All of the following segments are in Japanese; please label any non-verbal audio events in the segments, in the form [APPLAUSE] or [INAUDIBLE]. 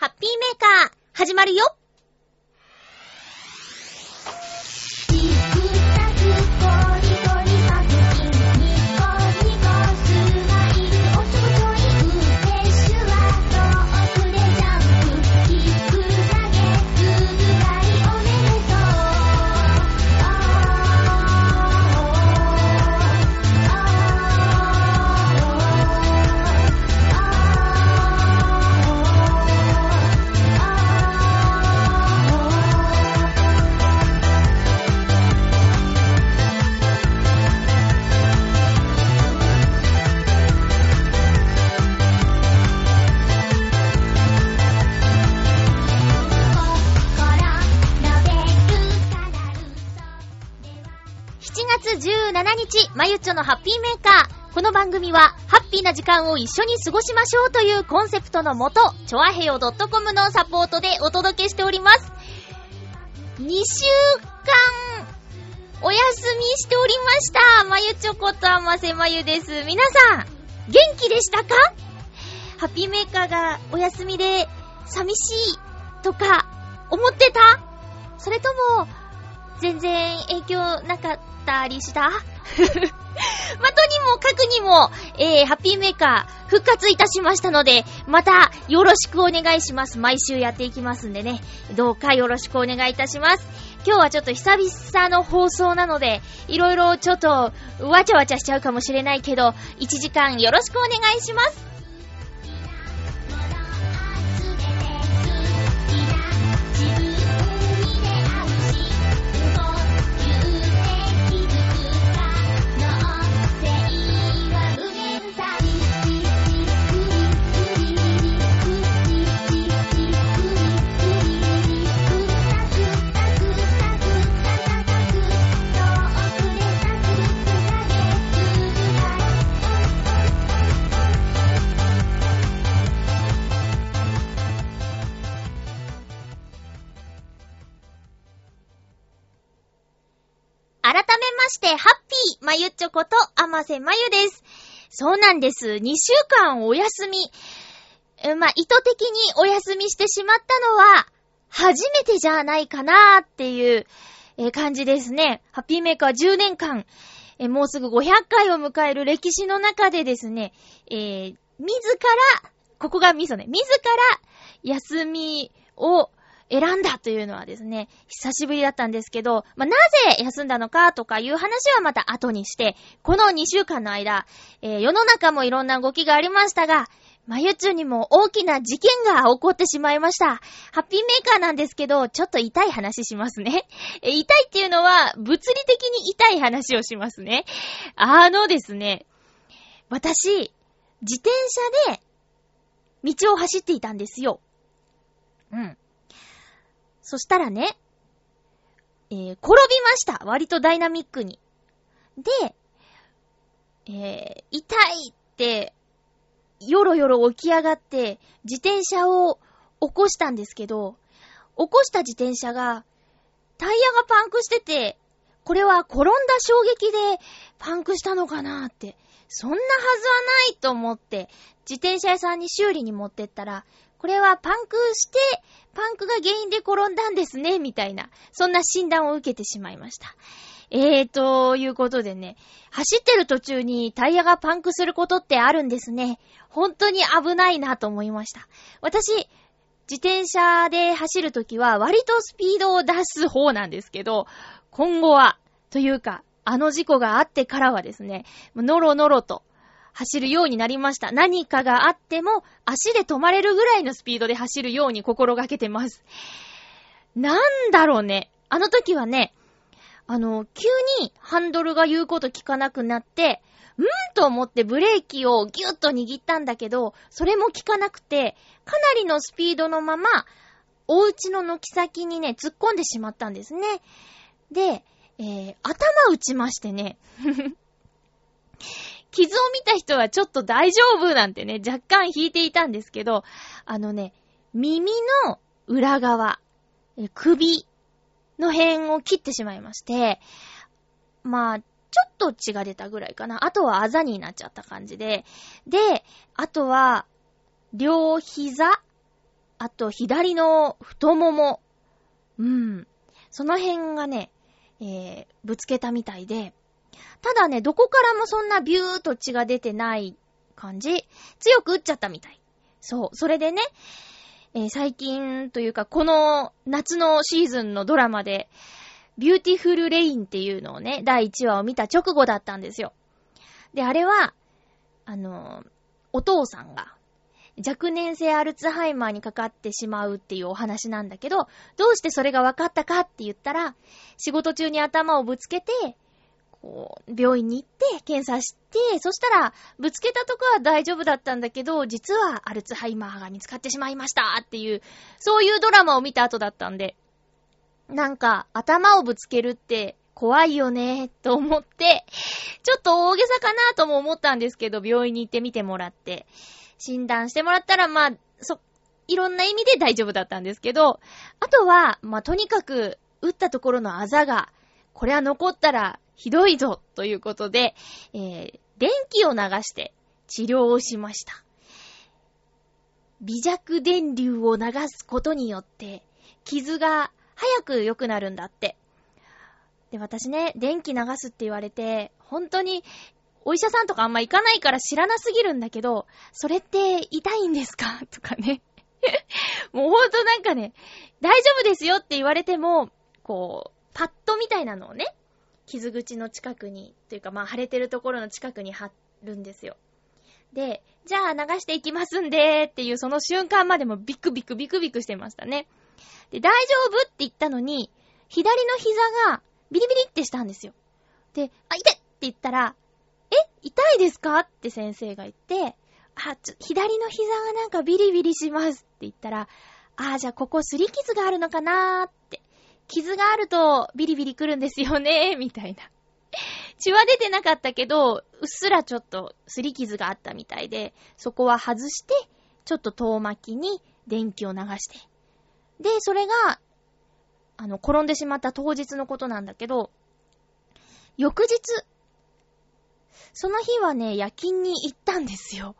ハッピーメーカー、始まるよ。まゆちょのハッピーメーカー。この番組は、ハッピーな時間を一緒に過ごしましょうというコンセプトのもと、ちょあへよ .com のサポートでお届けしております。2週間、お休みしておりました。まゆちょことあませまゆです。皆さん、元気でしたか？ハッピーメーカーがお休みで寂しいとか思ってた？それとも、全然影響なかったりした？ま、とにもかくにも、えー、ハッピーメーカー復活いたしましたので、またよろしくお願いします。毎週やっていきますんでね、どうかよろしくお願いいたします。今日はちょっと久々の放送なので、いろいろちょっとわちゃわちゃしちゃうかもしれないけど、1時間よろしくお願いします。ゆっちょこと、あませまゆです。そうなんです。2週間お休み。まあ、意図的にお休みしてしまったのは、初めてじゃないかなーっていう、感じですね。ハッピーメーカー10年間、もうすぐ500回を迎える歴史の中でですね、えー、自ら、ここがミソね、自ら休みを選んだというのはですね、久しぶりだったんですけど、まあ、なぜ休んだのかとかいう話はまた後にして、この2週間の間、えー、世の中もいろんな動きがありましたが、まゆちゅにも大きな事件が起こってしまいました。ハッピーメーカーなんですけど、ちょっと痛い話しますね。[LAUGHS] え、痛いっていうのは、物理的に痛い話をしますね。あのですね、私、自転車で、道を走っていたんですよ。うん。そしたらね、えー、転びました。割とダイナミックに。で、えー、痛いって、よろよろ起き上がって、自転車を起こしたんですけど、起こした自転車が、タイヤがパンクしてて、これは転んだ衝撃でパンクしたのかなって、そんなはずはないと思って、自転車屋さんに修理に持ってったら、これはパンクして、パンクが原因で転んだんですね、みたいな、そんな診断を受けてしまいました。えーと、いうことでね、走ってる途中にタイヤがパンクすることってあるんですね。本当に危ないなと思いました。私、自転車で走るときは割とスピードを出す方なんですけど、今後は、というか、あの事故があってからはですね、のろのろと、走るようになりました。何かがあっても足で止まれるぐらいのスピードで走るように心がけてます。なんだろうね。あの時はね、あの、急にハンドルが言うこと聞かなくなって、うんと思ってブレーキをギュッと握ったんだけど、それも効かなくて、かなりのスピードのまま、お家の軒先にね、突っ込んでしまったんですね。で、えー、頭打ちましてね。[LAUGHS] 傷を見た人はちょっと大丈夫なんてね、若干引いていたんですけど、あのね、耳の裏側、首の辺を切ってしまいまして、まあ、ちょっと血が出たぐらいかな。あとはあざになっちゃった感じで。で、あとは、両膝あと左の太もも。うん。その辺がね、えー、ぶつけたみたいで、ただね、どこからもそんなビューと血が出てない感じ。強く打っちゃったみたい。そう。それでね、えー、最近というか、この夏のシーズンのドラマで、ビューティフルレインっていうのをね、第1話を見た直後だったんですよ。で、あれは、あの、お父さんが、若年性アルツハイマーにかかってしまうっていうお話なんだけど、どうしてそれが分かったかって言ったら、仕事中に頭をぶつけて、こう、病院に行って検査して、そしたら、ぶつけたとこは大丈夫だったんだけど、実はアルツハイマーが見つかってしまいましたっていう、そういうドラマを見た後だったんで、なんか、頭をぶつけるって怖いよね、と思って、ちょっと大げさかなとも思ったんですけど、病院に行ってみてもらって、診断してもらったら、まあ、そ、いろんな意味で大丈夫だったんですけど、あとは、まあ、とにかく、打ったところのあざが、これは残ったらひどいぞということで、えー、電気を流して治療をしました。微弱電流を流すことによって、傷が早く良くなるんだって。で、私ね、電気流すって言われて、本当に、お医者さんとかあんま行かないから知らなすぎるんだけど、それって痛いんですか？[LAUGHS] とかね。[LAUGHS] もうほんとなんかね、大丈夫ですよって言われても、こう、パッドみたいなのをね、傷口の近くに、というかまあ腫れてるところの近くに貼るんですよ。で、じゃあ流していきますんで、っていうその瞬間までもビクビクビクビクしてましたね。で、大丈夫って言ったのに、左の膝がビリビリってしたんですよ。で、あ、痛いって言ったら、え痛いですか？って先生が言って、あ、ちょ、左の膝がなんかビリビリしますって言ったら、あ、じゃあここ擦り傷があるのかなーって傷があるとビリビリ来るんですよね、[LAUGHS] みたいな。血は出てなかったけど、うっすらちょっと擦り傷があったみたいで、そこは外して、ちょっと遠巻きに電気を流して。で、それが、あの、転んでしまった当日のことなんだけど、翌日、その日はね、夜勤に行ったんですよ。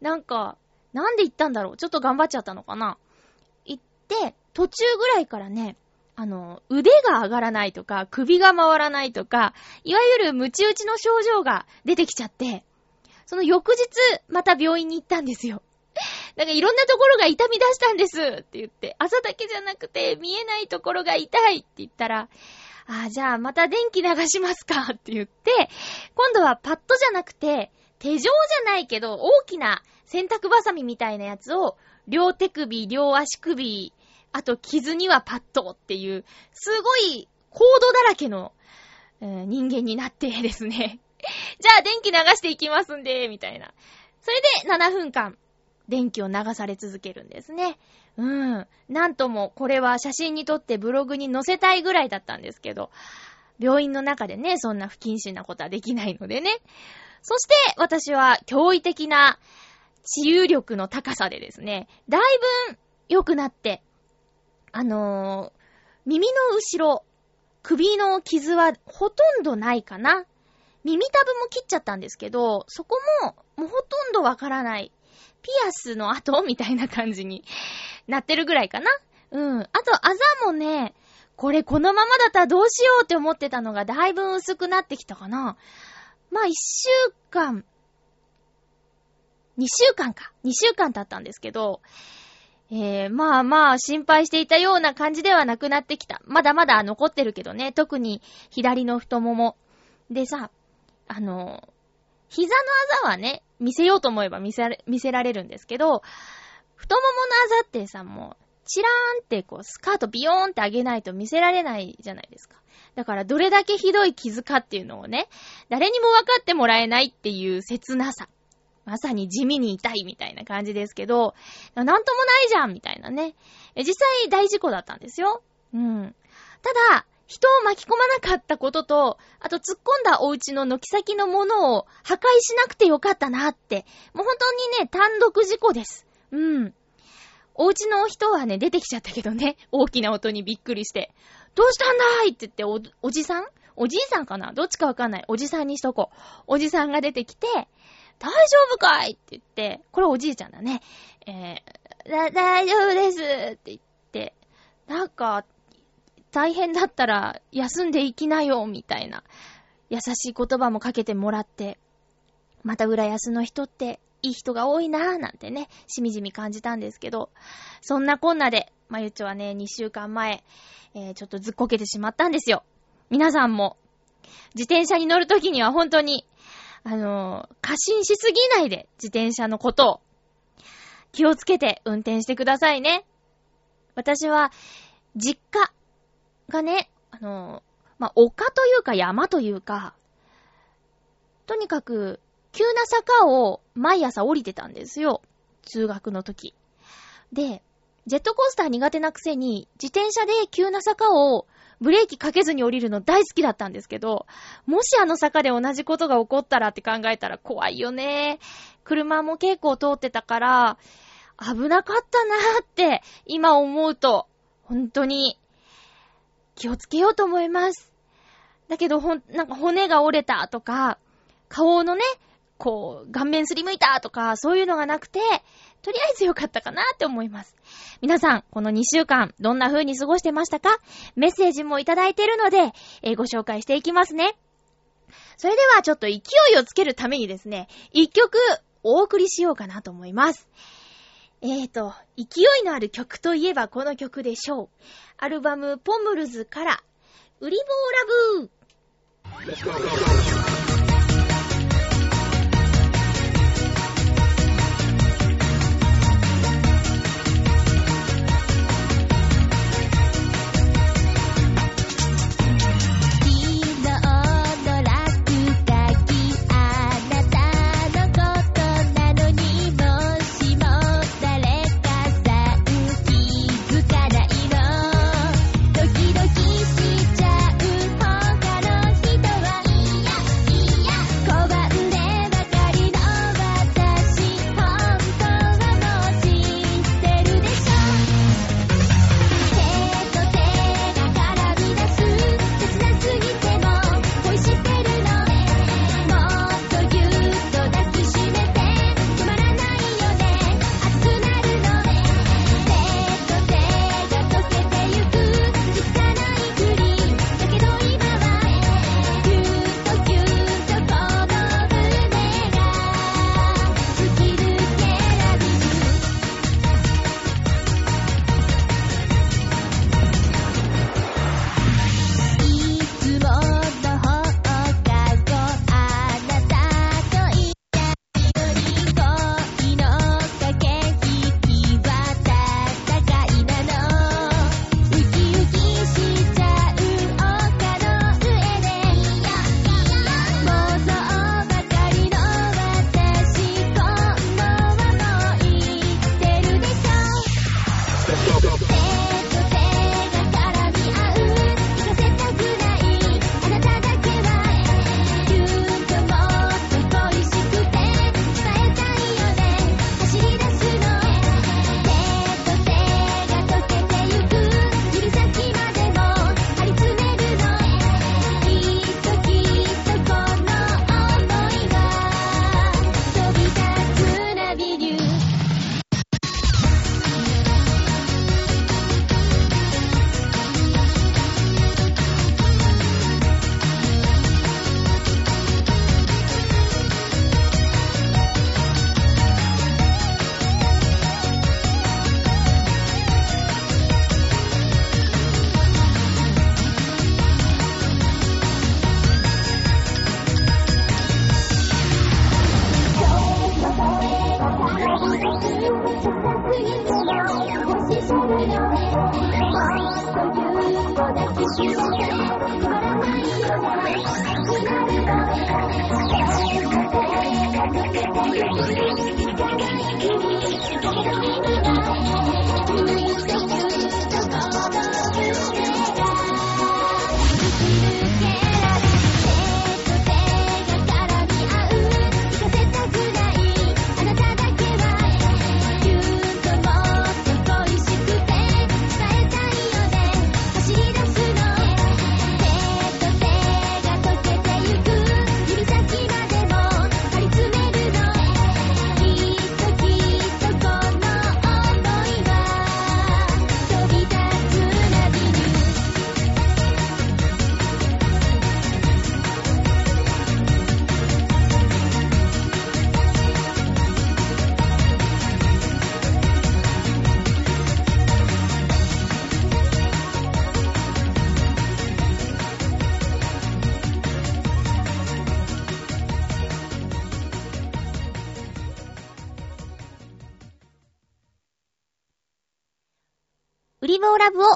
なんか、なんで行ったんだろう？ちょっと頑張っちゃったのかな？行って、途中ぐらいからね、あの、腕が上がらないとか、首が回らないとか、いわゆるムチ打ちの症状が出てきちゃって、その翌日、また病院に行ったんですよ。なんかいろんなところが痛み出したんですって言って、朝だけじゃなくて見えないところが痛いって言ったら、あ、じゃあまた電気流しますか [LAUGHS] って言って、今度はパッドじゃなくて、手錠じゃないけど、大きな洗濯バサミみたいなやつを、両手首、両足首あと傷にはパッドっていう、すごいコードだらけの、人間になってですね。[LAUGHS] じゃあ電気流していきますんで、みたいな。それで7分間、電気を流され続けるんですね。うん。なんとも、これは写真に撮ってブログに載せたいぐらいだったんですけど、病院の中でね、そんな不謹慎なことはできないのでね。そして、私は驚異的な治癒力の高さでですね、だいぶ良くなって、あのー、耳の後ろ、首の傷はほとんどないかな。耳たぶも切っちゃったんですけど、そこも、もうほとんどわからない。ピアスの跡みたいな感じになってるぐらいかな。うん。あと、あざもね、これこのままだったらどうしようって思ってたのがだいぶ薄くなってきたかな。まあ、一週間、二週間か。二週間経ったんですけど、えー、まあまあ、心配していたような感じではなくなってきた。まだまだ残ってるけどね、特に左の太もも。でさ、あの、膝のあざはね、見せようと思えば見せられ、見せられるんですけど、太もものあざってさ、もう、チラーンってこう、スカートビヨーンって上げないと見せられないじゃないですか。だから、どれだけひどい傷かっていうのをね、誰にも分かってもらえないっていう切なさ。まさに地味に痛いみたいな感じですけど、なんともないじゃんみたいなね。実際大事故だったんですよ。うん。ただ、人を巻き込まなかったことと、あと突っ込んだお家の軒先のものを破壊しなくてよかったなって。もう本当にね、単独事故です。うん。お家の人はね、出てきちゃったけどね、大きな音にびっくりして。どうしたんだいって言ってお、おじさん？おじいさんかな？どっちかわかんない。おじさんにしとこう。おじさんが出てきて、大丈夫かいって言って、これおじいちゃんだね。えー、だ、大丈夫ですって言って、なんか、大変だったら休んでいきなよ、みたいな優しい言葉もかけてもらって、また浦安の人っていい人が多いなぁなんてね、しみじみ感じたんですけど、そんなこんなで、まゆっちょはね、2週間前、えー、ちょっとずっこけてしまったんですよ。皆さんも、自転車に乗るときには本当に、あのー、過信しすぎないで、自転車のことを、気をつけて運転してくださいね。私は、実家がね、あの、まあ、丘というか山というか、とにかく、急な坂を毎朝降りてたんですよ。通学の時。で、ジェットコースター苦手なくせに、自転車で急な坂をブレーキかけずに降りるの大好きだったんですけど、もしあの坂で同じことが起こったらって考えたら怖いよね。車も結構通ってたから、危なかったなーって、今思うと、本当に、気をつけようと思います。だけど、ほん、なんか骨が折れたとか、顔のね、こう、顔面すりむいたとか、そういうのがなくて、とりあえずよかったかなって思います。皆さん、この2週間、どんな風に過ごしてましたか？メッセージもいただいているので、えー、ご紹介していきますね。それでは、ちょっと勢いをつけるためにですね、一曲、お送りしようかなと思います。えーと、勢いのある曲といえばこの曲でしょう。アルバム、ポムルズから、ウリボーラブー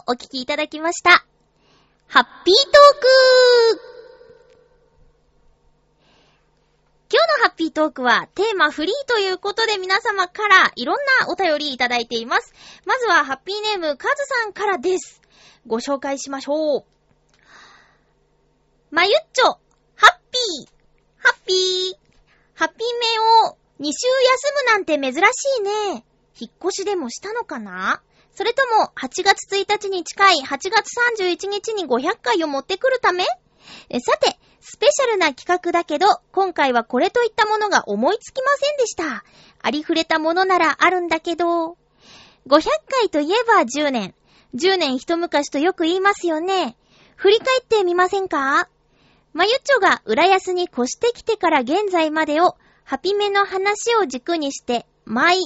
お聞きいただきました。ハッピートーク今日のハッピートークはテーマフリーということで皆様からいろんなお便りいただいています。まずはハッピーネームカズさんからです。ご紹介しましょう。まゆっちょ、ハッピー、ハッピー、ハッピー名を2週休むなんて珍しいね。引っ越しでもしたのかな？それとも、8月1日に近い8月31日に500回を持ってくるため？さて、スペシャルな企画だけど、今回はこれといったものが思いつきませんでした。ありふれたものならあるんだけど、500回といえば10年。10年一昔とよく言いますよね。振り返ってみませんか？まゆっちょが浦安に越してきてから現在までを、ハピメの話を軸にして、毎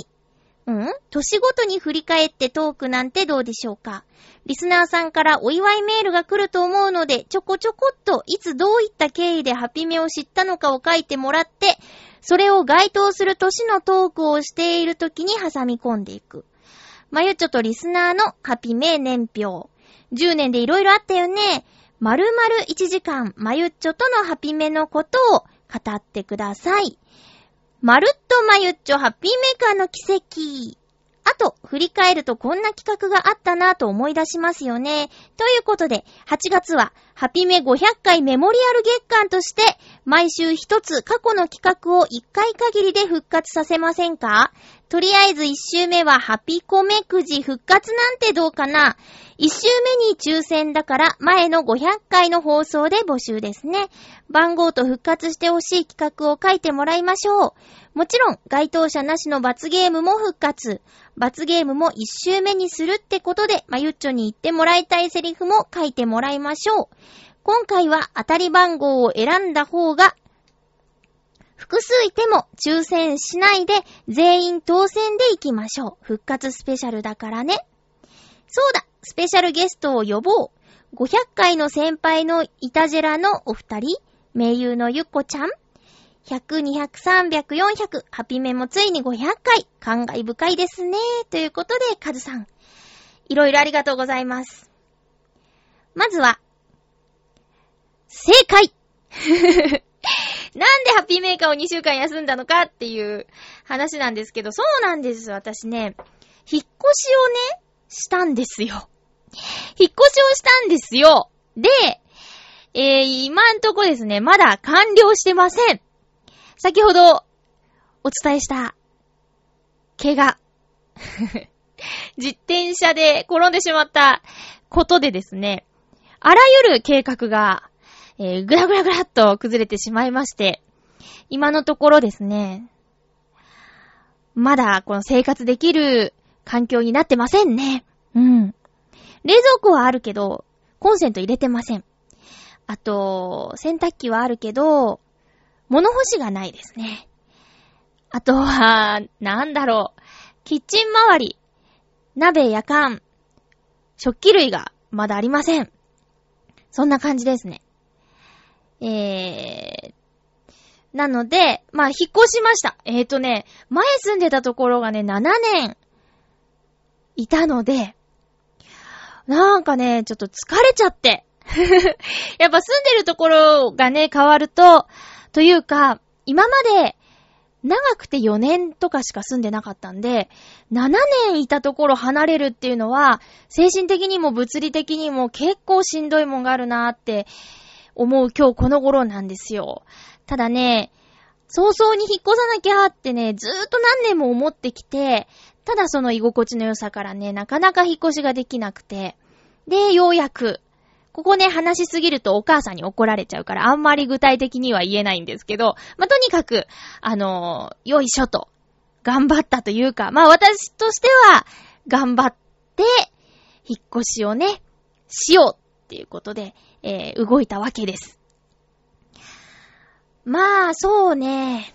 うん？年ごとに振り返ってトークなんてどうでしょうか？リスナーさんからお祝いメールが来ると思うので、ちょこちょこっといつどういった経緯でハピメを知ったのかを書いてもらって、それを該当する年のトークをしている時に挟み込んでいく。まゆちょとリスナーのハピメ年表。10年でいろいろあったよね。まるまる1時間、まゆっちょとのハピメのことを語ってください。まるっとまゆっちょハッピーメーカーの奇跡。あと、振り返るとこんな企画があったなぁと思い出しますよね。ということで、8月は、ハピメ500回メモリアル月間として、毎週一つ過去の企画を1回限りで復活させませんか？とりあえず1週目はハピコメくじ復活なんてどうかな？1週目に抽選だから前の500回の放送で募集ですね。番号と復活してほしい企画を書いてもらいましょう。もちろん、該当者なしの罰ゲームも復活。罰ゲームも1週目にするってことで、まゆっちょに言ってもらいたいセリフも書いてもらいましょう。今回は当たり番号を選んだ方が複数いても抽選しないで全員当選で行きましょう。復活スペシャルだからね。そうだ、スペシャルゲストを呼ぼう。500回の先輩のイタジェラのお二人、名優のゆっこちゃん、100、200、300、400、ハピメもついに500回、感慨深いですね。ということで、カズさん、いろいろありがとうございます。まずは、正解 [LAUGHS] なんでハッピーメーカーを2週間休んだのかっていう話なんですけど、そうなんです。私ね、引っ越しをね、したんですよ。引っ越しをしたんですよ。で、えー、今んとこですね、まだ完了してません。先ほど、お伝えした、怪我。[LAUGHS] 自転車で転んでしまったことでですね、あらゆる計画がえー、ぐらぐらぐらっと崩れてしまいまして、今のところですね、まだこの生活できる環境になってませんね。うん。冷蔵庫はあるけど、コンセント入れてません。あと、洗濯機はあるけど、物干しがないですね。あとは、なんだろう。キッチン周り、鍋やかん、食器類がまだありません。そんな感じですね。えー、なので、まあ、引っ越しました。えーとね、前住んでたところがね、7年、いたので、なんかね、ちょっと疲れちゃって。[LAUGHS] やっぱ住んでるところがね、変わると、というか、今まで、長くて4年とかしか住んでなかったんで、7年いたところ離れるっていうのは、精神的にも物理的にも結構しんどいもんがあるなーって思う今日この頃なんですよ。ただね、早々に引っ越さなきゃってね、ずーっと何年も思ってきて、ただその居心地の良さからね、なかなか引っ越しができなくて。で、ようやく、ここね、話しすぎるとお母さんに怒られちゃうから、あんまり具体的には言えないんですけど、まあ、とにかく、あのー、よいしょと、頑張ったというか、まあ、私としては、頑張って、引っ越しをね、しようっていうことで、えー、動いたわけです。まあ、そうね。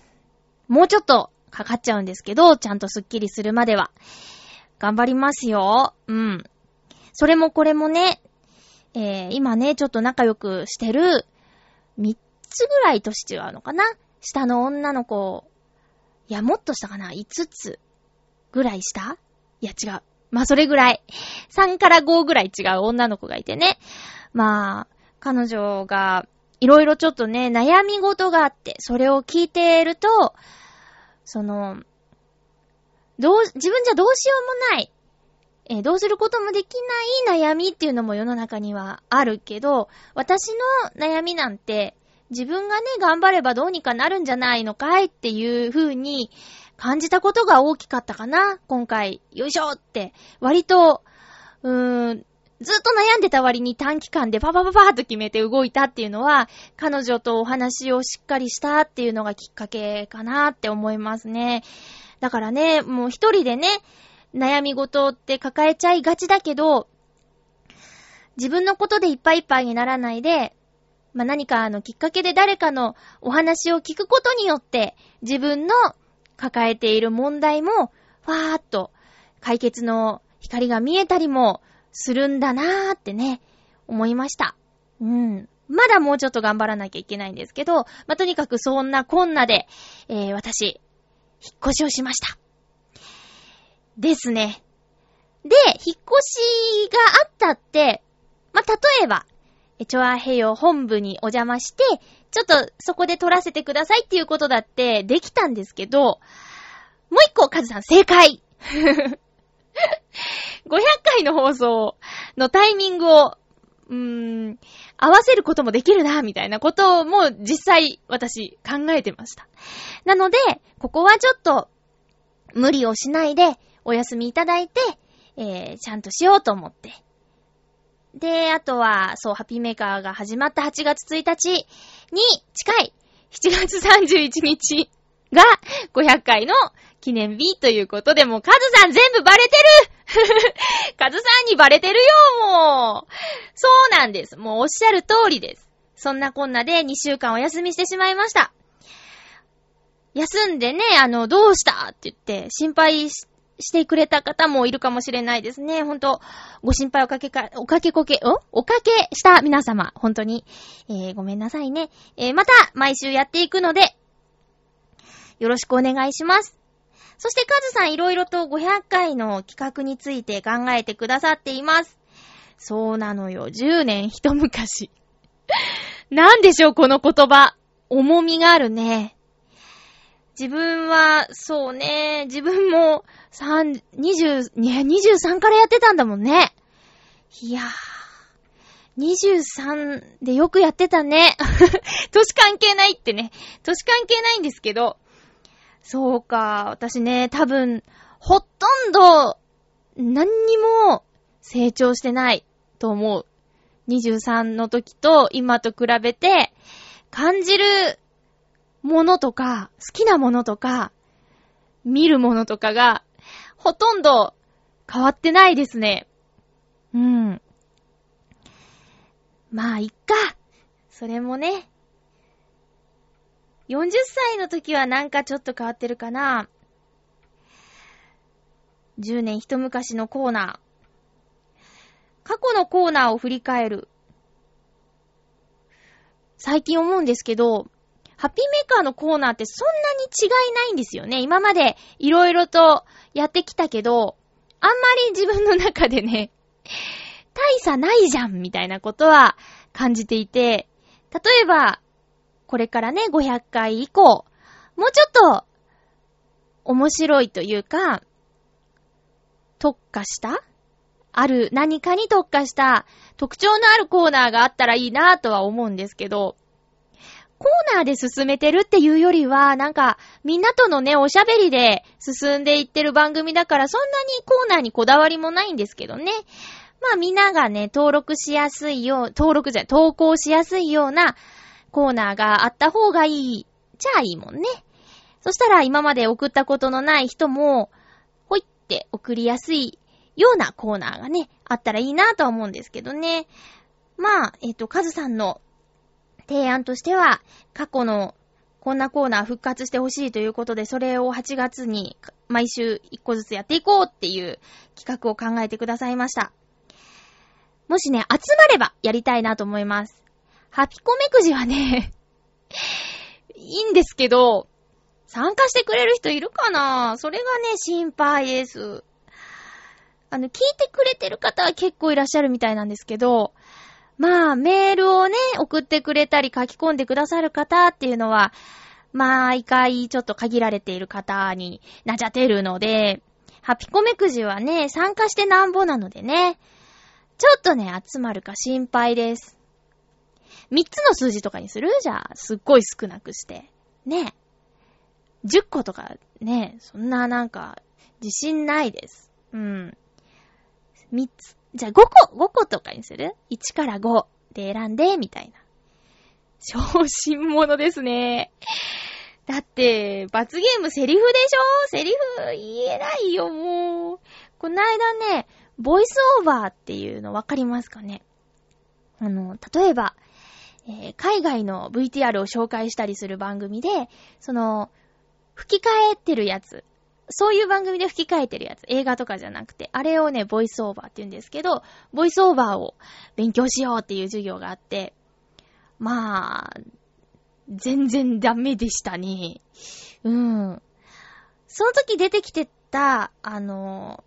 もうちょっとかかっちゃうんですけど、ちゃんとスッキリするまでは。頑張りますよ。うん。それもこれもね、えー、今ね、ちょっと仲良くしてる、3つぐらい年違うのかな？下の女の子、いや、もっとしたかな ?5 つぐらい下？いや、違う。まあそれぐらい。3から5ぐらい違う女の子がいてね。まあ、彼女が、いろいろちょっとね、悩み事があって、それを聞いていると、その、どう、自分じゃどうしようもない、えー、どうすることもできない悩みっていうのも世の中にはあるけど、私の悩みなんて、自分がね、頑張ればどうにかなるんじゃないのかいっていう風に感じたことが大きかったかな、今回。よいしょって、割と、うーん、ずっと悩んでた割に短期間でパパパパーと決めて動いたっていうのは、彼女とお話をしっかりしたっていうのがきっかけかなって思いますね。だからね、もう一人でね、悩み事って抱えちゃいがちだけど、自分のことでいっぱいいっぱいにならないで、まあ、何かあのきっかけで誰かのお話を聞くことによって、自分の抱えている問題も、ファーっと解決の光が見えたりもするんだなーってね、思いました。うん。まだもうちょっと頑張らなきゃいけないんですけど、まあ、とにかくそんなこんなで、えー、私、引っ越しをしました。ですね。で、引っ越しがあったって、まあ、例えば、チョアヘヨ本部にお邪魔して、ちょっとそこで撮らせてくださいっていうことだってできたんですけど、もう一個、カズさん正解 [LAUGHS] 500回の放送のタイミングを、うーん、合わせることもできるな、みたいなことも実際私考えてました。なので、ここはちょっと無理をしないでお休みいただいて、えー、ちゃんとしようと思ってで、あとは、そう、ハピーメーカーが始まった8月1日に近い7月31日が500回の記念日ということで、もうカズさん全部バレてる [LAUGHS] カズさんにバレてるよ、もうそうなんです。もうおっしゃる通りです。そんなこんなで2週間お休みしてしまいました。休んでね、あの、どうした？って言って心配してしてくれた方もいるかもしれないですね。ほんと、ご心配おかけか、おかけこけ、んおかけした皆様、本当に、えー、ごめんなさいね。えー、また、毎週やっていくので、よろしくお願いします。そして、カズさんいろいろと500回の企画について考えてくださっています。そうなのよ。10年一昔。[LAUGHS] なんでしょう、この言葉。重みがあるね。自分は、そうね、自分も、三、二十、二十三からやってたんだもんね。いやー。二十三でよくやってたね。[LAUGHS] 年関係ないってね。年関係ないんですけど。そうか。私ね、多分、ほとんど、何にも成長してないと思う。23の時と今と比べて、感じるものとか、好きなものとか、見るものとかがほとんど変わってないですね。うん。まあ、いっか。それもね。40歳の時はなんかちょっと変わってるかな。10年一昔のコーナー。過去のコーナーを振り返る。最近思うんですけど、ハッピーメーカーのコーナーってそんなに違いないんですよね。今までいろいろとやってきたけど、あんまり自分の中でね、[LAUGHS] 大差ないじゃんみたいなことは感じていて、例えば、これからね、500回以降、もうちょっと、面白いというか、特化したある何かに特化した特徴のあるコーナーがあったらいいなぁとは思うんですけど、コーナーで進めてるっていうよりは、なんか、みんなとのね、おしゃべりで進んでいってる番組だから、そんなにコーナーにこだわりもないんですけどね。まあみんながね、登録しやすいよう、登録じゃ投稿しやすいようなコーナーがあった方がいい、じゃあいいもんね。そしたら今まで送ったことのない人も、ほいって送りやすいようなコーナーがね、あったらいいなとは思うんですけどね。まあ、えっ、ー、と、カズさんの提案としては、過去のこんなコーナー復活してほしいということで、それを8月に毎週1個ずつやっていこうっていう企画を考えてくださいました。もしね、集まればやりたいなと思います。ハピコメくじはねいいんですけど、参加してくれる人いるかな？それがね、心配です。あの、聞いてくれてる方は結構いらっしゃるみたいなんですけど、まあ、メールをね、送ってくれたり書き込んでくださる方っていうのは、まあ、一回ちょっと限られている方になっちゃってるので、ハピコメくじはね、参加してなんぼなのでね、ちょっとね、集まるか心配です。三つの数字とかにする？じゃあ、すっごい少なくして。ね。10個とかね、そんななんか、自信ないです。うん。三つ。じゃあ5個、5個とかにする ?1 から5で選んで、みたいな。小心者ですね。だって、罰ゲームセリフでしょ？セリフ言えないよ、もう。こないだね、ボイスオーバーっていうのわかりますかね？あの、例えば、えー、海外の VTR を紹介したりする番組で、その、吹き替えてるやつ。そういう番組で吹き替えてるやつ。映画とかじゃなくて。あれをね、ボイスオーバーって言うんですけど、ボイスオーバーを勉強しようっていう授業があって、まあ、全然ダメでしたね。うん。その時出てきてた、あの、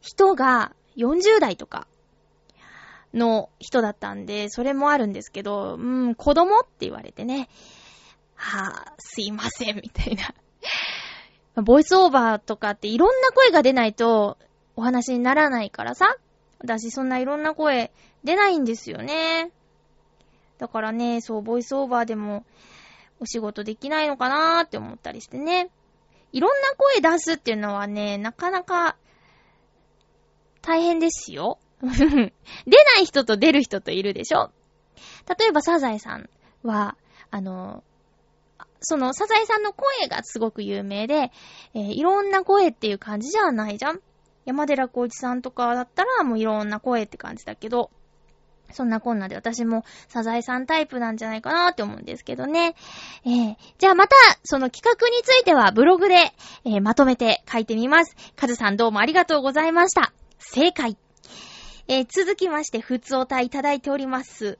人が40代とかの人だったんで、それもあるんですけど、うん、子供って言われてね、はぁ、すいません、みたいな。ボイスオーバーとかっていろんな声が出ないとお話にならないからさ。私そんないろんな声出ないんですよね。だからね、そう、ボイスオーバーでもお仕事できないのかなーって思ったりしてね。いろんな声出すっていうのはね、なかなか大変ですよ。[LAUGHS] 出ない人と出る人といるでしょ例えばサザエさんは、あの、そのサザエさんの声がすごく有名で、えー、いろんな声っていう感じじゃないじゃん山寺孝一さんとかだったらもういろんな声って感じだけど、そんなこんなで私もサザエさんタイプなんじゃないかなって思うんですけどね。えー、じゃあまた、その企画についてはブログで、えー、まとめて書いてみます。カズさんどうもありがとうございました。正解。えー、続きまして、ふつおたいただいております。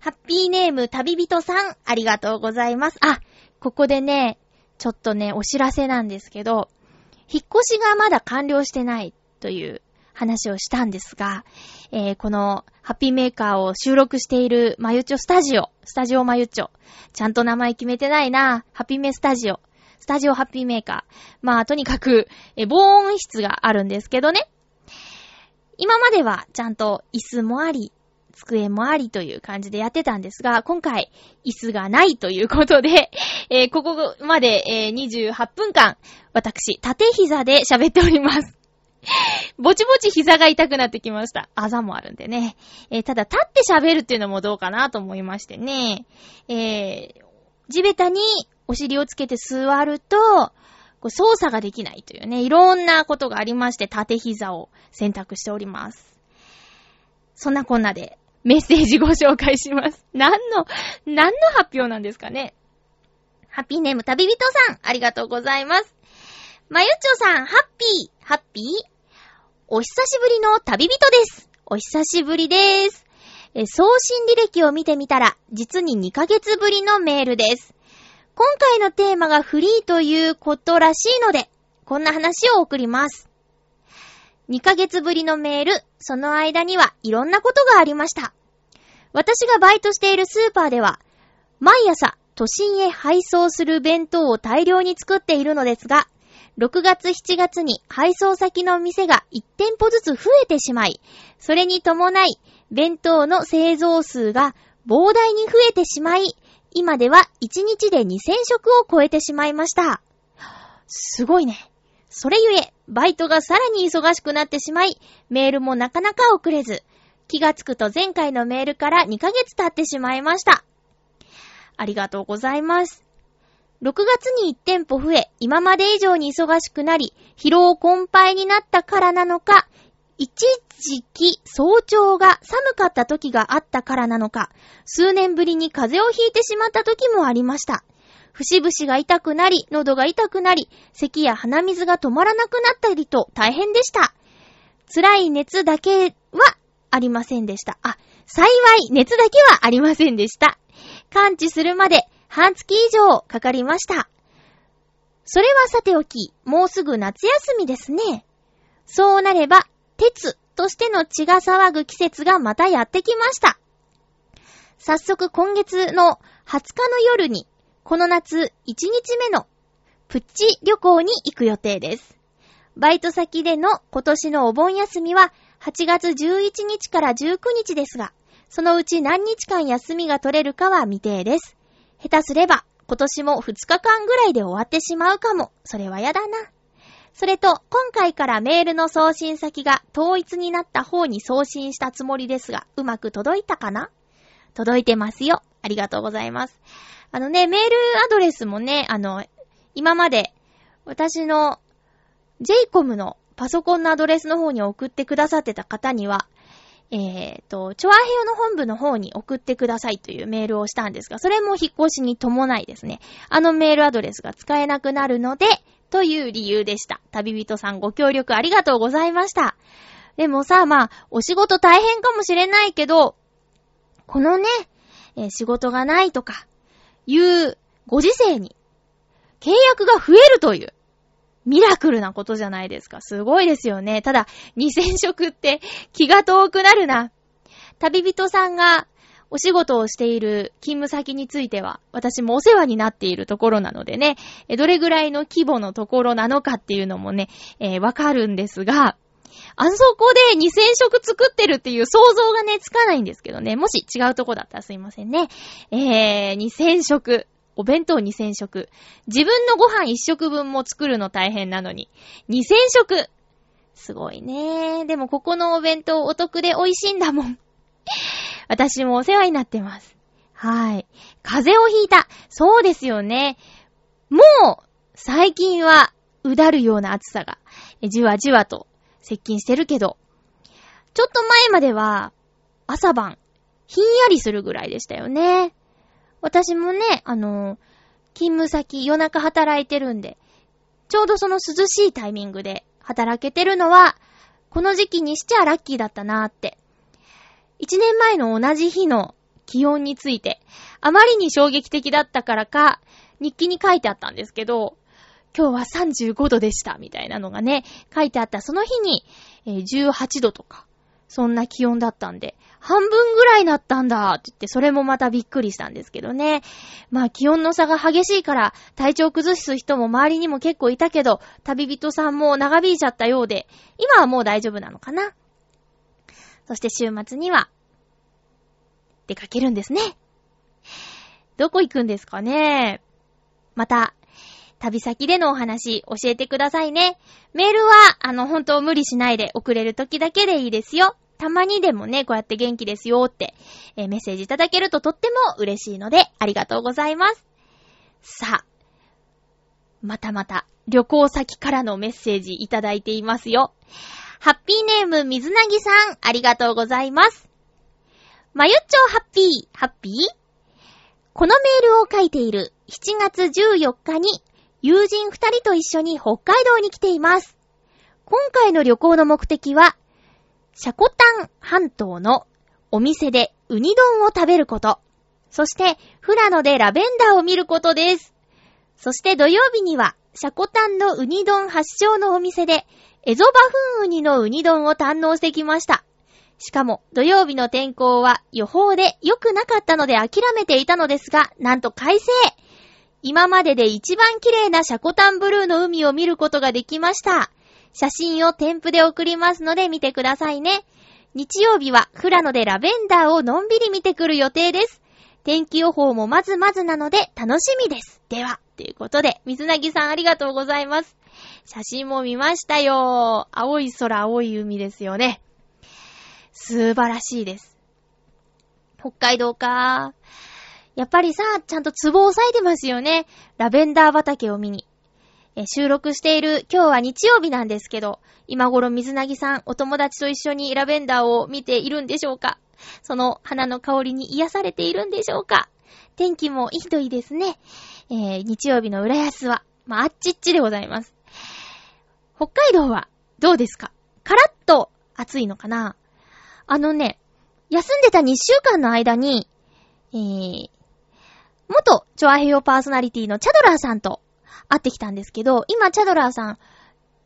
ハッピーネーム旅人さん、ありがとうございます。あ、ここでね、ちょっとね、お知らせなんですけど、引っ越しがまだ完了してないという話をしたんですが、えー、このハッピーメーカーを収録しているマユチョスタジオ、スタジオマユチョ。ちゃんと名前決めてないな。ハッピーメスタジオ。スタジオハッピーメーカー。まあ、とにかく、え防音室があるんですけどね。今まではちゃんと椅子もあり、机もありという感じでやってたんですが、今回、椅子がないということで、[LAUGHS] えー、ここまで、えー、28分間、私、縦膝で喋っております。[LAUGHS] ぼちぼち膝が痛くなってきました。あざもあるんでね。えー、ただ、立って喋るっていうのもどうかなと思いましてね。え、地べたにお尻をつけて座ると、こう操作ができないというね、いろんなことがありまして、縦膝を選択しております。そんなこんなで、メッセージご紹介します。[LAUGHS] 何の、何の発表なんですかね？ハッピーネーム旅人さん、ありがとうございます。まゆちょさん、ハッピー、ハッピー？お久しぶりの旅人です。お久しぶりです。送信履歴を見てみたら、実に2ヶ月ぶりのメールです。今回のテーマがフリーということらしいので、こんな話を送ります。2ヶ月ぶりのメール、その間にはいろんなことがありました。私がバイトしているスーパーでは、毎朝都心へ配送する弁当を大量に作っているのですが、6月7月に配送先の店が1店舗ずつ増えてしまい、それに伴い、弁当の製造数が膨大に増えてしまい、今では1日で2000食を超えてしまいました。すごいね。それゆえ、バイトがさらに忙しくなってしまい、メールもなかなか遅れず、気がつくと前回のメールから2ヶ月経ってしまいました。ありがとうございます。6月に1店舗増え、今まで以上に忙しくなり、疲労困憊になったからなのか、一時期早朝が寒かった時があったからなのか、数年ぶりに風邪をひいてしまった時もありました。節々が痛くなり、喉が痛くなり、咳や鼻水が止まらなくなったりと大変でした。辛い熱だけはありませんでした。あ、幸い熱だけはありませんでした。完治するまで半月以上かかりました。それはさておき、もうすぐ夏休みですね。そうなれば、鉄としての血が騒ぐ季節がまたやってきました。早速今月の20日の夜に、この夏1日目のプッチ旅行に行く予定です。バイト先での今年のお盆休みは8月11日から19日ですが、そのうち何日間休みが取れるかは未定です。下手すれば今年も2日間ぐらいで終わってしまうかも。それはやだな。それと、今回からメールの送信先が統一になった方に送信したつもりですが、うまく届いたかな？届いてますよ。ありがとうございます。あのね、メールアドレスもね、あの、今まで、私の JCOM のパソコンのアドレスの方に送ってくださってた方には、えっ、ー、と、チョアヘヨの本部の方に送ってくださいというメールをしたんですが、それも引っ越しに伴いですね。あのメールアドレスが使えなくなるので、という理由でした。旅人さんご協力ありがとうございました。でもさ、まあ、お仕事大変かもしれないけど、このね、えー、仕事がないとか、いうご時世に、契約が増えるという、ミラクルなことじゃないですか。すごいですよね。ただ、2000食って気が遠くなるな。旅人さんがお仕事をしている勤務先については、私もお世話になっているところなのでね、どれぐらいの規模のところなのかっていうのもね、えー、わかるんですが、あそこで2000食作ってるっていう想像がね、つかないんですけどね。もし違うとこだったらすいませんね。えー、2000食。お弁当2000食。自分のご飯1食分も作るの大変なのに。2000食。すごいね。でもここのお弁当お得で美味しいんだもん。私もお世話になってます。はい。風邪をひいた。そうですよね。もう、最近は、うだるような暑さが、じわじわと接近してるけど、ちょっと前までは、朝晩、ひんやりするぐらいでしたよね。私もね、あの、勤務先夜中働いてるんで、ちょうどその涼しいタイミングで働けてるのは、この時期にしちゃラッキーだったなーって。一年前の同じ日の気温について、あまりに衝撃的だったからか、日記に書いてあったんですけど、今日は35度でした、みたいなのがね、書いてあったその日に、えー、18度とか、そんな気温だったんで、半分ぐらいなったんだって言って、それもまたびっくりしたんですけどね。まあ気温の差が激しいから、体調崩す人も周りにも結構いたけど、旅人さんも長引いちゃったようで、今はもう大丈夫なのかな。そして週末には、出かけるんですね。どこ行くんですかねまた、旅先でのお話教えてくださいね。メールは、あの、本当無理しないで送れる時だけでいいですよ。たまにでもね、こうやって元気ですよって、えー、メッセージいただけるととっても嬉しいので、ありがとうございます。さあ、またまた、旅行先からのメッセージいただいていますよ。ハッピーネーム、水なぎさん、ありがとうございます。まゆっちょハッピー、ハッピー？このメールを書いている7月14日に友人二人と一緒に北海道に来ています。今回の旅行の目的は、シャコタン半島のお店でウニ丼を食べること。そして、フラノでラベンダーを見ることです。そして土曜日には、シャコタンのウニ丼発祥のお店で、エゾバフンウニのウニ丼を堪能してきました。しかも、土曜日の天候は予報で良くなかったので諦めていたのですが、なんと快晴今までで一番綺麗なシャコタンブルーの海を見ることができました。写真を添付で送りますので見てくださいね。日曜日はフラノでラベンダーをのんびり見てくる予定です。天気予報もまずまずなので楽しみです。では、ということで、水なぎさんありがとうございます。写真も見ましたよ。青い空、青い海ですよね。素晴らしいです。北海道かー。やっぱりさ、ちゃんと壺を押さえてますよね。ラベンダー畑を見に。え収録している今日は日曜日なんですけど、今頃水なぎさん、お友達と一緒にラベンダーを見ているんでしょうかその花の香りに癒されているんでしょうか天気もいいといいですね。えー、日曜日の浦安は、まあ、あっちっちでございます。北海道はどうですか？カラッと暑いのかな？あのね、休んでた2週間の間に、えー、元チョアヘヨパーソナリティのチャドラーさんと会ってきたんですけど、今チャドラーさん、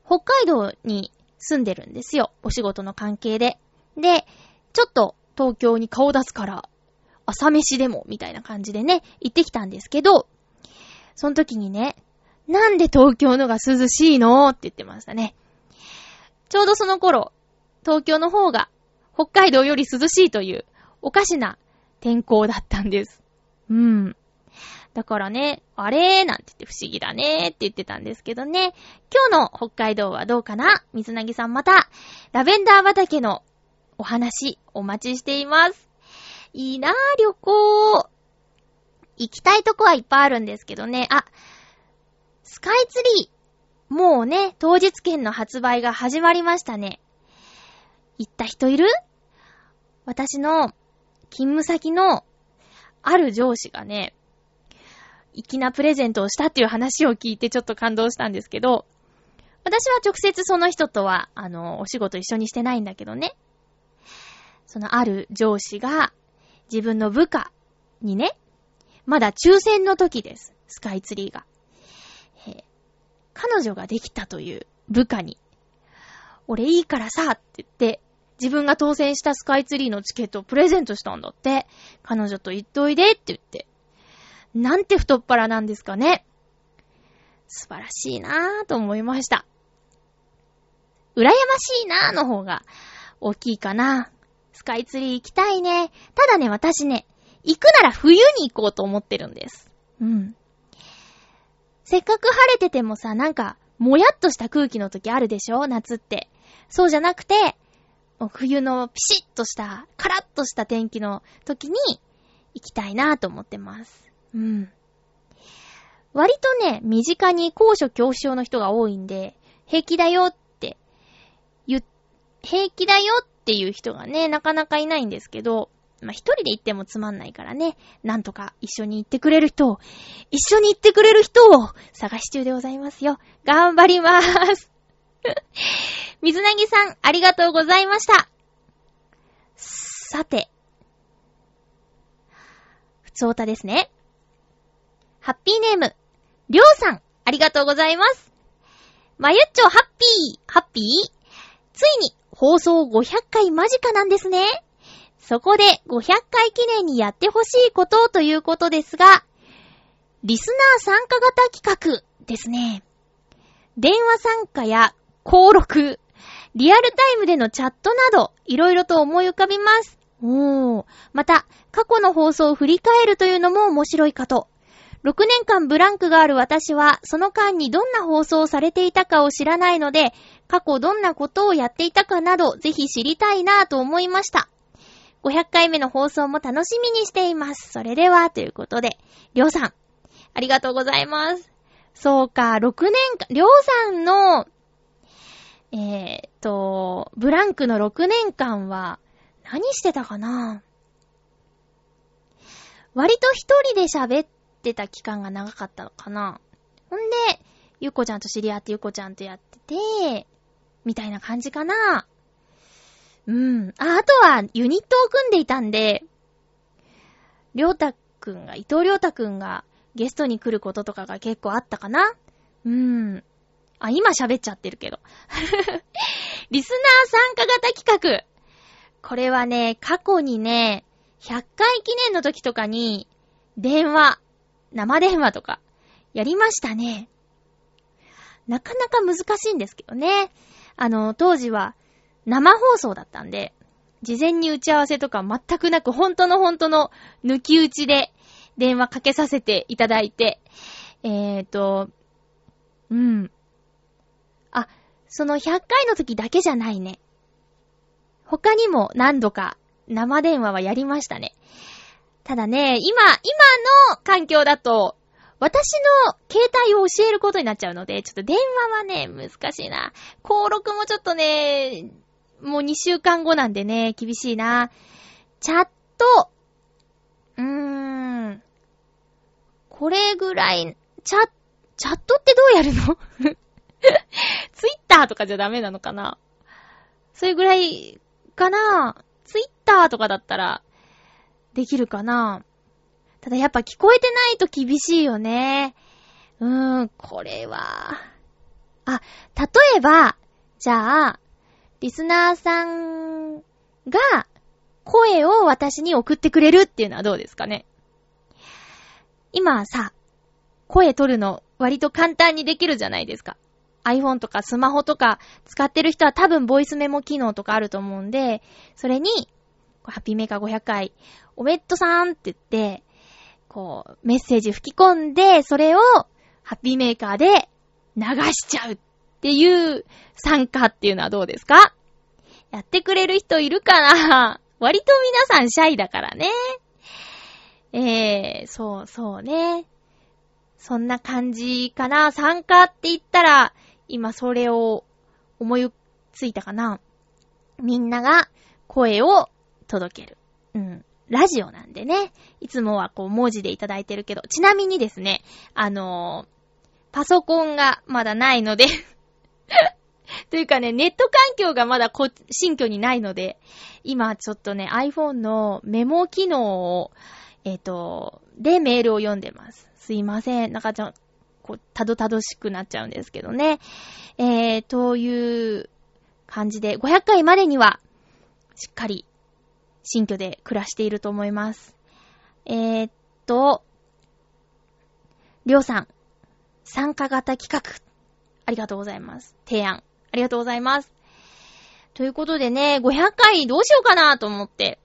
北海道に住んでるんですよ。お仕事の関係で。で、ちょっと東京に顔出すから、朝飯でも、みたいな感じでね、行ってきたんですけど、その時にね、なんで東京のが涼しいのって言ってましたね。ちょうどその頃、東京の方が北海道より涼しいというおかしな天候だったんです。うん。だからね、あれーなんて言って不思議だねーって言ってたんですけどね。今日の北海道はどうかな？水なぎさんまた、ラベンダー畑のお話お待ちしています。いいなぁ、旅行。行きたいとこはいっぱいあるんですけどね。あ、スカイツリー。もうね、当日券の発売が始まりましたね。行った人いる？私の勤務先のある上司がね、粋なプレゼントをしたっていう話を聞いてちょっと感動したんですけど、私は直接その人とは、あの、お仕事一緒にしてないんだけどね。そのある上司が、自分の部下にね、まだ抽選の時です。スカイツリーが。彼女ができたという部下に、俺いいからさって言って、自分が当選したスカイツリーのチケットをプレゼントしたんだって。彼女と言っといでって言って。なんて太っ腹なんですかね。素晴らしいなぁと思いました。羨ましいなぁの方が大きいかな。スカイツリー行きたいね。ただね、私ね、行くなら冬に行こうと思ってるんです。うん。せっかく晴れててもさ、なんか、もやっとした空気の時あるでしょ？夏って。そうじゃなくて、冬のピシッとした、カラッとした天気の時に行きたいなぁと思ってます。うん。割とね、身近に高所恐怖症の人が多いんで、平気だよって言、平気だよっていう人がね、なかなかいないんですけど、まあ、一人で行ってもつまんないからね、なんとか一緒に行ってくれる人を、一緒に行ってくれる人を探し中でございますよ。頑張りまーす。[LAUGHS] 水なぎさん、ありがとうございました。さて、ふつおたですね。ハッピーネーム、りょうさん、ありがとうございます。まゆっちょ、ハッピー、ハッピー？ついに、放送500回間近なんですね。そこで、500回記念にやってほしいことということですが、リスナー参加型企画ですね。電話参加や登録、リアルタイムでのチャットなど、いろいろと思い浮かびます。おー。また、過去の放送を振り返るというのも面白いかと。6年間ブランクがある私は、その間にどんな放送をされていたかを知らないので、過去どんなことをやっていたかなど、ぜひ知りたいなぁと思いました。500回目の放送も楽しみにしています。それでは、ということで、りょうさん、ありがとうございます。そうか、6年間、りょうさんの、えー、と、ブランクの6年間は、何してたかな？割と一人で喋ってた期間が長かったのかな。ほんで、ゆこちゃんと知り合ってゆこちゃんとやってて、みたいな感じかな。うん。あ、あとはユニットを組んでいたんで、りょうたくんが、伊藤りょうたくんがゲストに来ることとかが結構あったかな。うん。あ、今喋っちゃってるけど。[LAUGHS] リスナー参加型企画。これはね、過去にね、100回記念の時とかに、電話、生電話とか、やりましたね。なかなか難しいんですけどね。あの、当時は生放送だったんで、事前に打ち合わせとか全くなく、本当の本当の抜き打ちで電話かけさせていただいて、えーと、うん。あ、その100回の時だけじゃないね。他にも何度か生電話はやりましたね。ただね、今、今の環境だと、私の携帯を教えることになっちゃうので、ちょっと電話はね、難しいな。登録もちょっとね、もう2週間後なんでね、厳しいな。チャット、うーん。これぐらい、チャ、チャットってどうやるの？[LAUGHS] ツイッターとかじゃダメなのかな？それぐらいかなツイッターとかだったら、できるかな？ただやっぱ聞こえてないと厳しいよね。うーん、これは。あ、例えば、じゃあ、リスナーさんが声を私に送ってくれるっていうのはどうですかね？今さ、声取るの割と簡単にできるじゃないですか。iPhone とかスマホとか使ってる人は多分ボイスメモ機能とかあると思うんで、それに、ハッピーメーカー500回、おめっとさんって言って、こう、メッセージ吹き込んで、それをハッピーメーカーで流しちゃうっていう参加っていうのはどうですか？やってくれる人いるかな？割と皆さんシャイだからね。えー、そうそうね。そんな感じかな。参加って言ったら、今それを思いついたかな。みんなが声を届ける。うん。ラジオなんでね。いつもはこう文字でいただいてるけど、ちなみにですね、あのー、パソコンがまだないので [LAUGHS] というかね、ネット環境がまだこ、新居にないので、今ちょっとね、iPhone のメモ機能を、えっ、ー、と、でメールを読んでます。すいません。なんかちょ、こう、たどたどしくなっちゃうんですけどね。えー、という感じで、500回までには、しっかり、新居で暮らしていると思います。えー、っと、りょうさん、参加型企画、ありがとうございます。提案、ありがとうございます。ということでね、500回どうしようかなと思って。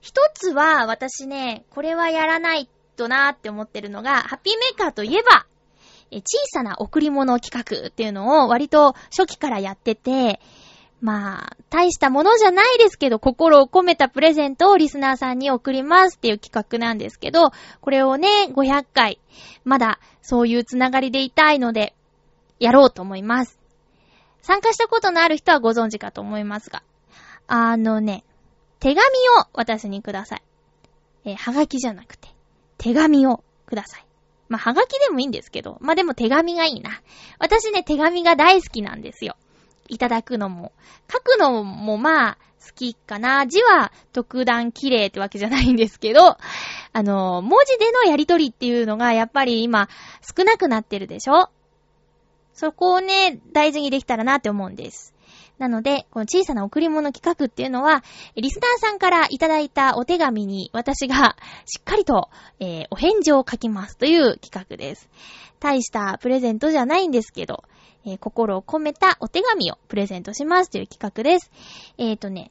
一つは、私ね、これはやらないとなーって思ってるのが、ハッピーメーカーといえば、小さな贈り物企画っていうのを割と初期からやってて、まあ、大したものじゃないですけど、心を込めたプレゼントをリスナーさんに送りますっていう企画なんですけど、これをね、500回、まだそういうつながりでいたいので、やろうと思います。参加したことのある人はご存知かと思いますが、あのね、手紙を私にください。えー、はがきじゃなくて、手紙をください。まあ、はがきでもいいんですけど、まあ、でも手紙がいいな。私ね、手紙が大好きなんですよ。いただくのも。書くのもまあ、好きかな。字は特段綺麗ってわけじゃないんですけど、[LAUGHS] あの、文字でのやりとりっていうのがやっぱり今少なくなってるでしょ？そこをね、大事にできたらなって思うんです。なので、この小さな贈り物企画っていうのは、リスナーさんからいただいたお手紙に私がしっかりと、えー、お返事を書きますという企画です。大したプレゼントじゃないんですけど、えー、心を込めたお手紙をプレゼントしますという企画です。えーとね、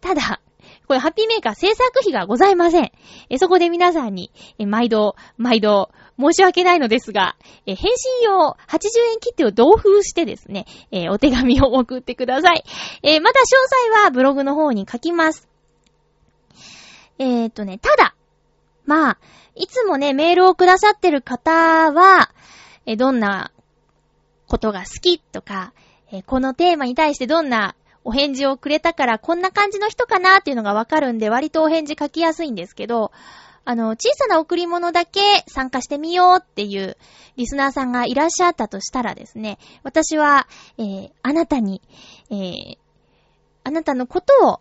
ただ、これハッピーメーカー制作費がございません。えそこで皆さんに、え毎度、毎度、申し訳ないのですが、え返信用80円切手を同封してですね、えお手紙を送ってください。えまた詳細はブログの方に書きます。えーとね、ただ、まあ、いつもね、メールをくださってる方は、えどんなことが好きとか、えこのテーマに対してどんなお返事をくれたからこんな感じの人かなっていうのがわかるんで割とお返事書きやすいんですけど、あの、小さな贈り物だけ参加してみようっていうリスナーさんがいらっしゃったとしたらですね、私は、えー、あなたに、えー、あなたのことを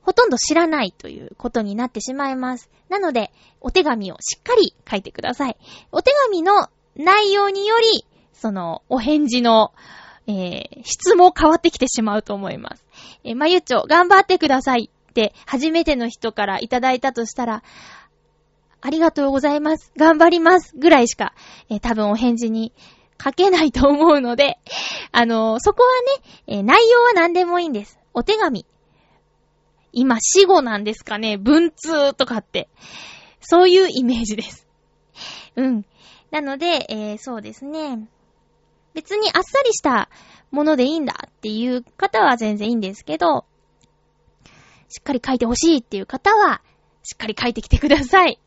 ほとんど知らないということになってしまいます。なので、お手紙をしっかり書いてください。お手紙の内容により、その、お返事の、えー、質も変わってきてしまうと思います。えー、まゆちょ、頑張ってくださいって、初めての人からいただいたとしたら、ありがとうございます。頑張ります。ぐらいしか、えー、多分お返事に書けないと思うので、[LAUGHS] あのー、そこはね、えー、内容は何でもいいんです。お手紙。今、死後なんですかね文通とかって。そういうイメージです。うん。なので、えー、そうですね。別にあっさりしたものでいいんだっていう方は全然いいんですけど、しっかり書いてほしいっていう方は、しっかり書いてきてください。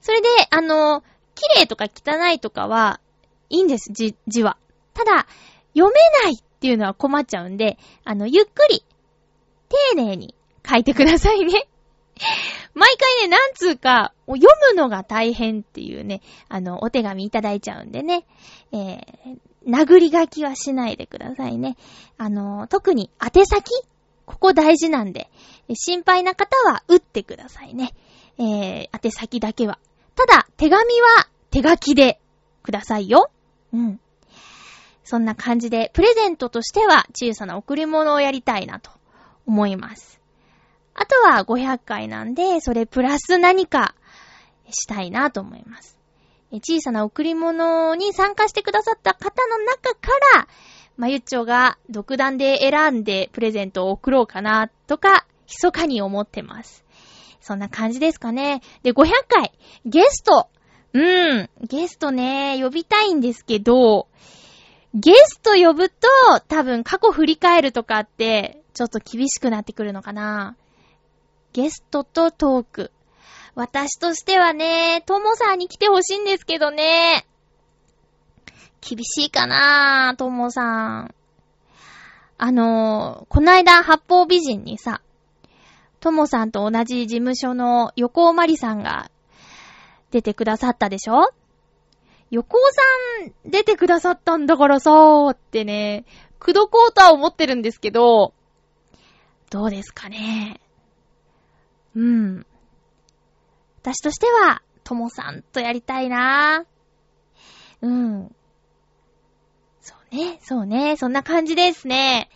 それで、あの、綺麗とか汚いとかは、いいんです、字、字は。ただ、読めないっていうのは困っちゃうんで、あの、ゆっくり、丁寧に書いてくださいね。毎回ね、なんつうか、読むのが大変っていうね、あの、お手紙いただいちゃうんでね、えー、殴り書きはしないでくださいね。あの、特に宛先ここ大事なんで、心配な方は打ってくださいね。えー、宛先だけは。ただ、手紙は手書きでくださいよ。うん。そんな感じで、プレゼントとしては小さな贈り物をやりたいなと思います。あとは500回なんで、それプラス何かしたいなと思います。小さな贈り物に参加してくださった方の中から、まゆっちょが独断で選んでプレゼントを送ろうかなとか、密かに思ってます。そんな感じですかね。で、500回、ゲスト。うん、ゲストね、呼びたいんですけど、ゲスト呼ぶと、多分過去振り返るとかって、ちょっと厳しくなってくるのかな。ゲストとトーク。私としてはね、ともさんに来てほしいんですけどね。厳しいかなぁともさん。あのー、こないだ八方美人にさ、ともさんと同じ事務所の横尾まりさんが出てくださったでしょ？横尾さん出てくださったんだからさーってね、くどこうとは思ってるんですけど、どうですかね？うん。私としては、ともさんとやりたいなうん。そうね、そうね、そんな感じですね。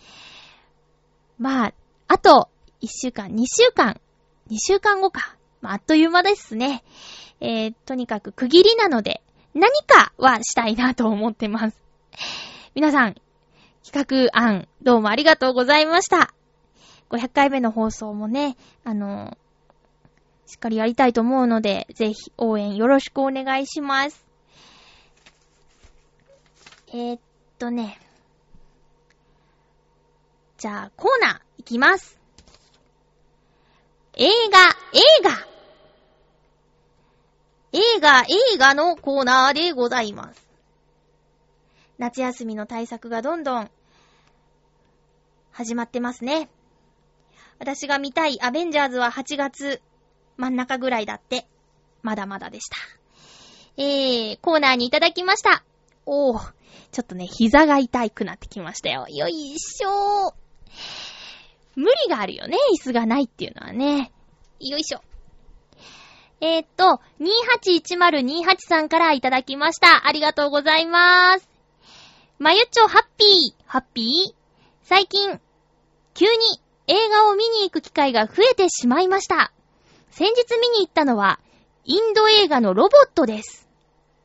まあ、あと、一週間、二週間、二週間後か。まあ、あっという間ですね。えー、とにかく区切りなので、何かはしたいなと思ってます。皆さん、企画案、どうもありがとうございました。500回目の放送もね、あの、しっかりやりたいと思うので、ぜひ応援よろしくお願いします。えー、っとね。じゃあ、コーナーいきます。映画、映画映画、映画のコーナーでございます。夏休みの対策がどんどん始まってますね。私が見たいアベンジャーズは8月真ん中ぐらいだって、まだまだでした。えー、コーナーにいただきました。おー、ちょっとね、膝が痛くなってきましたよ。よいしょー。無理があるよね、椅子がないっていうのはね。よいしょ。えー、っと、281028さんからいただきました。ありがとうございます。まゆちょハッピー、ハッピー？最近、急に映画を見に行く機会が増えてしまいました。先日見に行ったのは、インド映画のロボットです。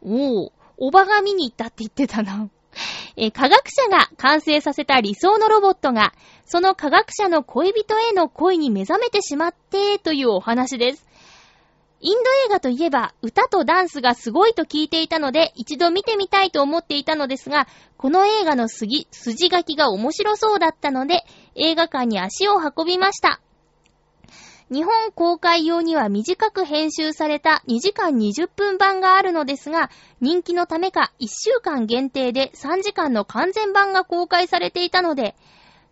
おー、おばが見に行ったって言ってたな。[LAUGHS] え科学者が完成させた理想のロボットが、その科学者の恋人への恋に目覚めてしまって、というお話です。インド映画といえば、歌とダンスがすごいと聞いていたので、一度見てみたいと思っていたのですが、この映画の筋、筋書きが面白そうだったので、映画館に足を運びました。日本公開用には短く編集された2時間20分版があるのですが、人気のためか1週間限定で3時間の完全版が公開されていたので、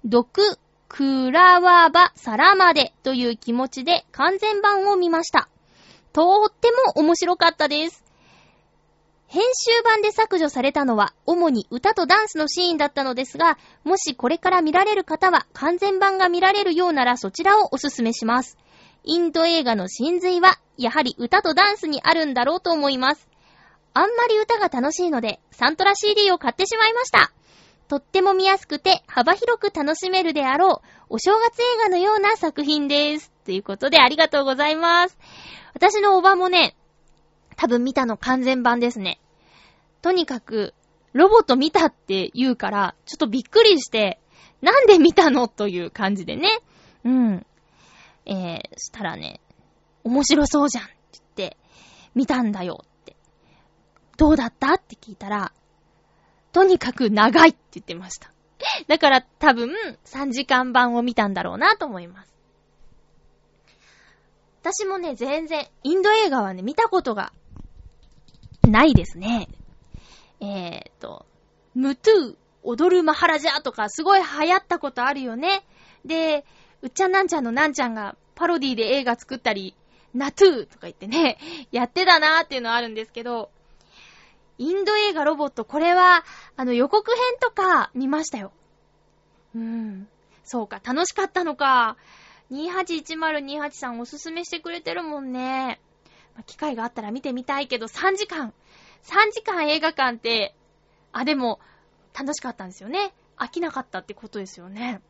毒、クラワバ、サラマデという気持ちで完全版を見ました。とっても面白かったです。編集版で削除されたのは主に歌とダンスのシーンだったのですが、もしこれから見られる方は完全版が見られるようならそちらをおすすめします。インド映画の真髄は、やはり歌とダンスにあるんだろうと思います。あんまり歌が楽しいので、サントラ CD を買ってしまいました。とっても見やすくて、幅広く楽しめるであろう、お正月映画のような作品です。ということで、ありがとうございます。私のおばもね、多分見たの完全版ですね。とにかく、ロボット見たって言うから、ちょっとびっくりして、なんで見たの？という感じでね。うん。えー、したらね、面白そうじゃんって言って、見たんだよって。どうだったって聞いたら、とにかく長いって言ってました。だから多分3時間版を見たんだろうなと思います。私もね、全然、インド映画はね、見たことがないですね。えーと、ムトゥー、踊るマハラジャーとかすごい流行ったことあるよね。で、うっちゃんなんちゃんのなんちゃんがパロディで映画作ったり、ナトゥーとか言ってね、[LAUGHS] やってたなーっていうのはあるんですけど、インド映画ロボット、これは、あの予告編とか見ましたよ。うーん。そうか、楽しかったのか。281028さんおすすめしてくれてるもんね。ま機会があったら見てみたいけど、3時間。3時間映画館って、あ、でも、楽しかったんですよね。飽きなかったってことですよね。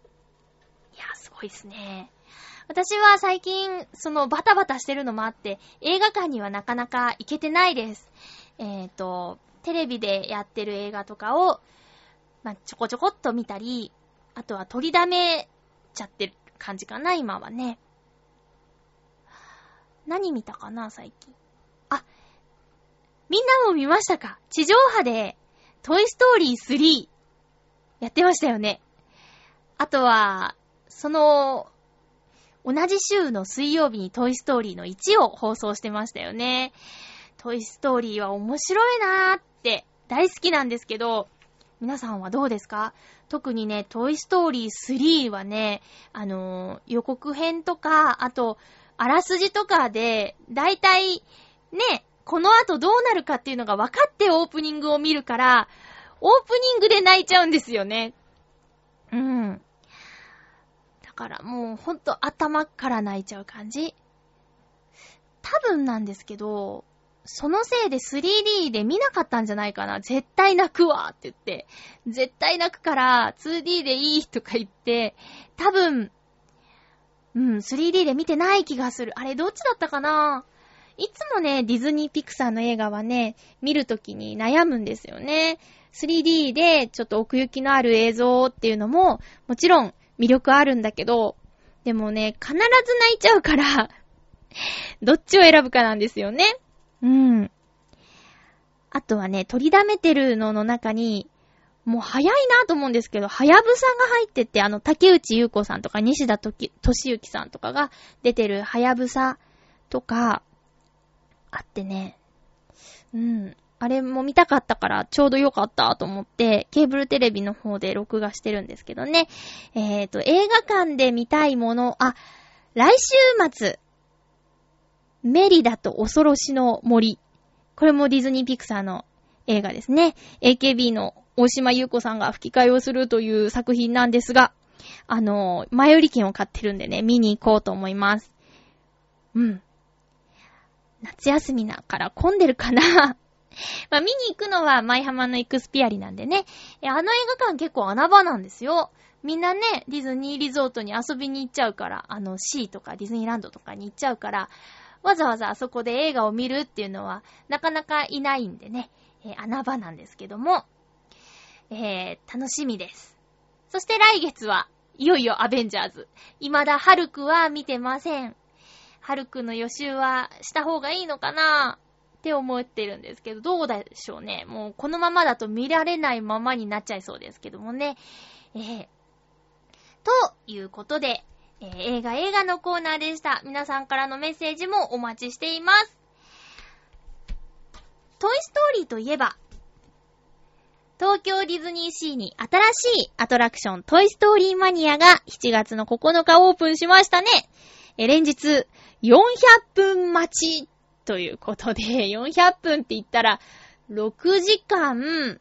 いや、すごいですね。私は最近、そのバタバタしてるのもあって、映画館にはなかなか行けてないです。えっ、ー、と、テレビでやってる映画とかを、まあ、ちょこちょこっと見たり、あとは取りだめちゃってる感じかな、今はね。何見たかな、最近。あ、みんなも見ましたか？地上波で、トイストーリー3、やってましたよね。あとは、その、同じ週の水曜日にトイストーリーの1を放送してましたよね。トイストーリーは面白いなーって大好きなんですけど、皆さんはどうですか？特にね、トイストーリー3はね、あのー、予告編とか、あと、あらすじとかで、だいたい、ね、この後どうなるかっていうのが分かってオープニングを見るから、オープニングで泣いちゃうんですよね。うん。からもうほんと頭から泣いちゃう感じ。多分なんですけど、そのせいで 3D で見なかったんじゃないかな。絶対泣くわって言って。絶対泣くから 2D でいいとか言って、多分、うん、3D で見てない気がする。あれ、どっちだったかな？いつもね、ディズニーピクサーの映画はね、見るときに悩むんですよね。3D でちょっと奥行きのある映像っていうのも、もちろん魅力あるんだけど、でもね、必ず泣いちゃうから [LAUGHS] どっちを選ぶかなんですよね。うん。あとはね、取りだめてるのの中に、もう早いなと思うんですけど、はやぶさが入ってて、あの、竹内優子さんとか、西田とき、としゆきさんとかが出てるはやぶさとか、あってね、うん。あれも見たかったからちょうどよかったと思って、ケーブルテレビの方で録画してるんですけどね。えっ、ー、と、映画館で見たいもの、あ、来週末、メリダと恐ろしの森。これもディズニーピクサーの映画ですね。AKB の大島優子さんが吹き替えをするという作品なんですが、あの、前売り券を買ってるんでね、見に行こうと思います。うん。夏休みだから混んでるかなまあ、見に行くのは舞浜のエクスピアリなんでね。あの映画館結構穴場なんですよ。みんなね、ディズニーリゾートに遊びに行っちゃうから、あの C とかディズニーランドとかに行っちゃうから、わざわざあそこで映画を見るっていうのは、なかなかいないんでね、えー、穴場なんですけども、えー、楽しみです。そして来月は、いよいよアベンジャーズ。未だハルクは見てません。ハルクの予習はした方がいいのかな？って思ってるんですけど、どうでしょうね。もうこのままだと見られないままになっちゃいそうですけどもね。えー、ということで、えー、映画映画のコーナーでした。皆さんからのメッセージもお待ちしています。トイストーリーといえば、東京ディズニーシーに新しいアトラクショントイストーリーマニアが7月の9日オープンしましたね。え、連日400分待ちということで、[LAUGHS] 400分って言ったら、6時間、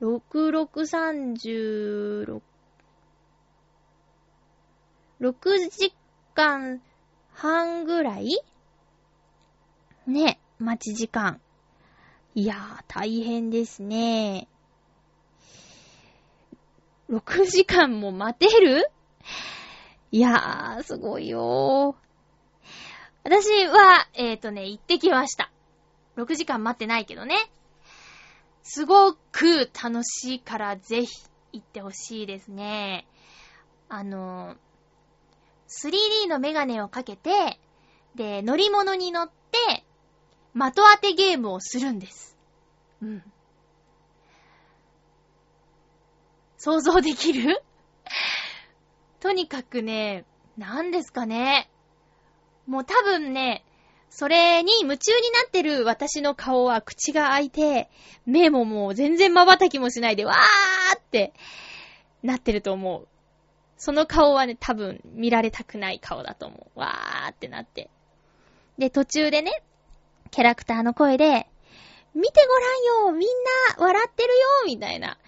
6636、6時間半ぐらい？ね、待ち時間。いやー、大変ですね。6時間も待てる？いやー、すごいよー。私は、えっ、ー、とね、行ってきました。6時間待ってないけどね。すごく楽しいからぜひ行ってほしいですね。あの、3D のメガネをかけて、で、乗り物に乗って、的当てゲームをするんです。うん。想像できる？[LAUGHS] とにかくね、何ですかね。もう多分ね、それに夢中になってる私の顔は口が開いて、目ももう全然瞬きもしないで、わーってなってると思う。その顔はね、多分見られたくない顔だと思う。わーってなって。で、途中でね、キャラクターの声で、見てごらんよみんな笑ってるよみたいな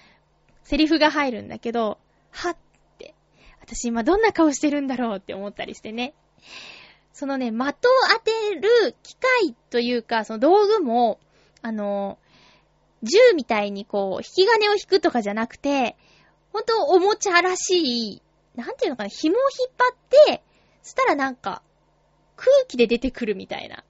セリフが入るんだけど、はって、私今どんな顔してるんだろうって思ったりしてね。そのね、的を当てる機械というか、その道具も、あの、銃みたいにこう、引き金を引くとかじゃなくて、ほんとおもちゃらしい、なんていうのかな、紐を引っ張って、そしたらなんか、空気で出てくるみたいな。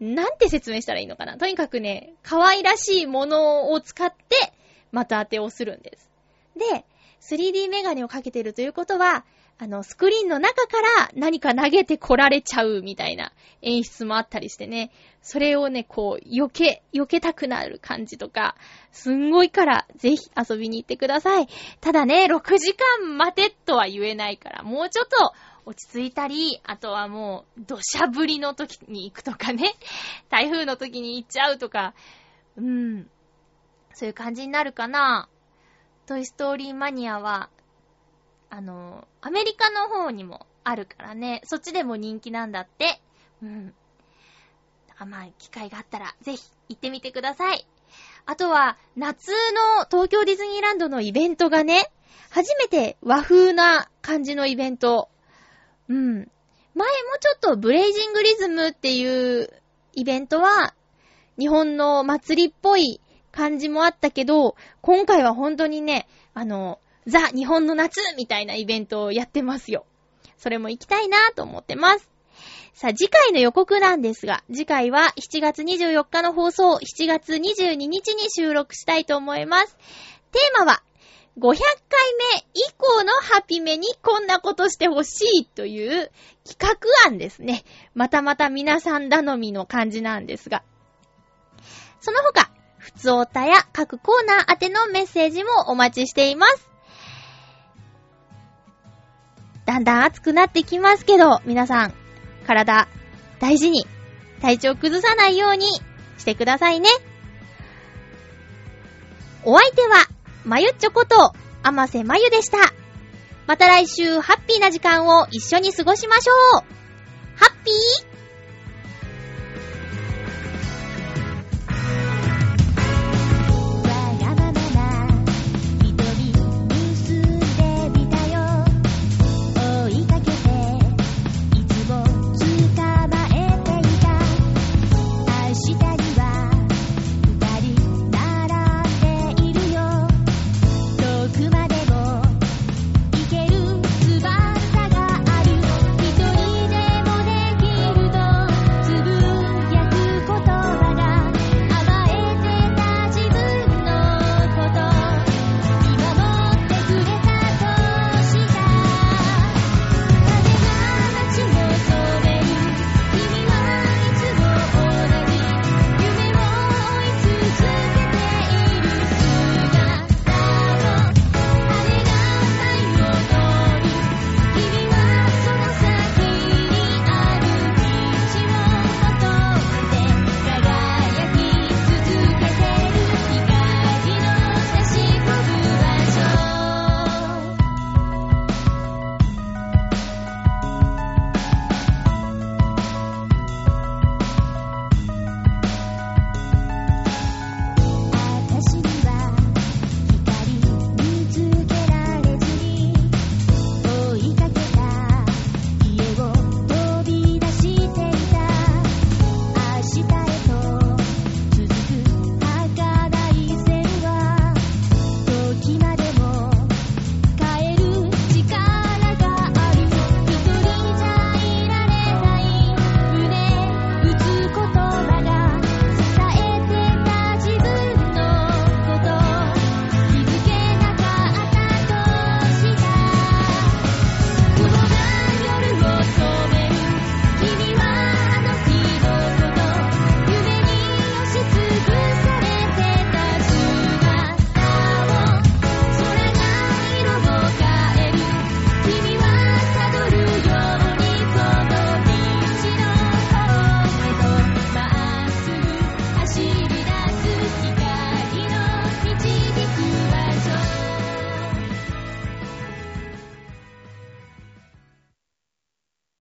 なんて説明したらいいのかなとにかくね、可愛らしいものを使って、的当てをするんです。で、3D メガネをかけてるということは、あの、スクリーンの中から何か投げて来られちゃうみたいな演出もあったりしてね、それをね、こう、避け、避けたくなる感じとか、すんごいから、ぜひ遊びに行ってください。ただね、6時間待てとは言えないから、もうちょっと落ち着いたり、あとはもう、土砂降りの時に行くとかね、[LAUGHS] 台風の時に行っちゃうとか、うん、そういう感じになるかな。トイストーリーマニアは、あの、アメリカの方にもあるからね、そっちでも人気なんだって。うん。あまあ、機会があったら、ぜひ行ってみてください。あとは、夏の東京ディズニーランドのイベントがね、初めて和風な感じのイベントうん。前もちょっとブレイジングリズムっていうイベントは、日本の祭りっぽい感じもあったけど、今回は本当にね、あの、ザ・日本の夏みたいなイベントをやってますよ。それも行きたいなと思ってます。さあ、次回の予告なんですが、次回は7月24日の放送、7月22日に収録したいと思います。テーマは、500回目以降のハピメにこんなことしてほしいという企画案ですね。またまた皆さん頼みの感じなんですが。その他、普通おたや各コーナー宛てのメッセージもお待ちしています。だんだん暑くなってきますけど、皆さん、体、大事に、体調崩さないようにしてくださいね。お相手は、まゆっちょこと、あませまゆでした。また来週ハッピーな時間を一緒に過ごしましょうハッピー